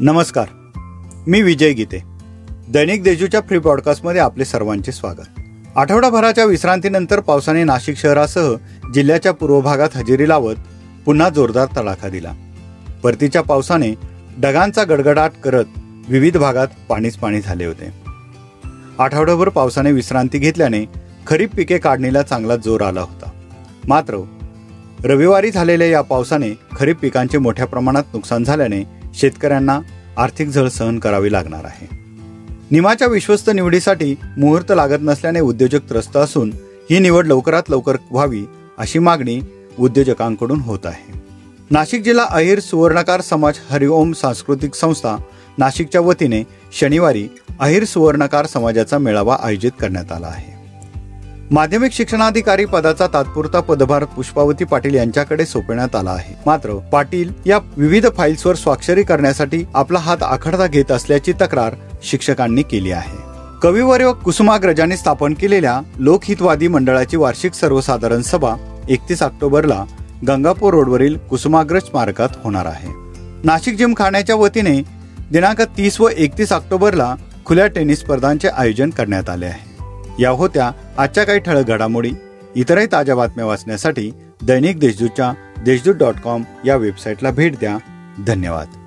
नमस्कार. मी विजय गीते. दैनिक देजूच्या फ्री पॉडकास्टमध्ये आपले सर्वांचे स्वागत. आठवडाभराच्या विश्रांतीनंतर पावसाने नाशिक शहरासह जिल्ह्याच्या पूर्व भागात हजेरी लावत पुन्हा जोरदार तडाखा दिला. परतीच्या पावसाने ढगांचा गडगडाट करत विविध भागात पाणीच पाणी झाले होते. आठवडाभर पावसाने विश्रांती घेतल्याने खरीप पिके काढणीला चांगला जोर आला होता. मात्र रविवारी झालेल्या या पावसाने खरीप पिकांचे मोठ्या प्रमाणात नुकसान झाल्याने शेतकऱ्यांना आर्थिक झळ सहन करावी लागणार आहे. निमाच्या विश्वस्त निवडीसाठी मुहूर्त लागत नसल्याने उद्योजक त्रस्त असून ही निवड लवकरात लवकर व्हावी अशी मागणी उद्योजकांकडून होत आहे. नाशिक जिल्हा अहिर सुवर्णकार समाज हरिओम सांस्कृतिक संस्था नाशिकच्या वतीने शनिवारी अहिर सुवर्णकार समाजाचा मेळावा आयोजित करण्यात आला आहे. माध्यमिक शिक्षणाधिकारी पदाचा तात्पुरता पदभार पुष्पावती पाटील यांच्याकडे सोपवण्यात आला आहे. मात्र पाटील या विविध फाईल्सवर स्वाक्षरी करण्यासाठी आपला हात आखडता घेत असल्याची तक्रार शिक्षकांनी केली आहे. कविवर्य कुसुमाग्रजांनी स्थापन केलेल्या लोकहितवादी मंडळाची वार्षिक सर्वसाधारण सभा एकतीस ऑक्टोबरला गंगापूर रोडवरील कुसुमाग्रज स्मारकात होणार आहे. नाशिक जिमखान्याच्या वतीने दिनांक तीस व एकतीस ऑक्टोबरला खुल्या टेनिस स्पर्धांचे आयोजन करण्यात आले आहे. या होत्या आजच्या काही ठळक घडामोडी इतरही ताज्या बातम्या वाचण्यासाठी दैनिक देशदूतच्या देशदूत डॉट कॉम या वेबसाईटला भेट द्या. धन्यवाद.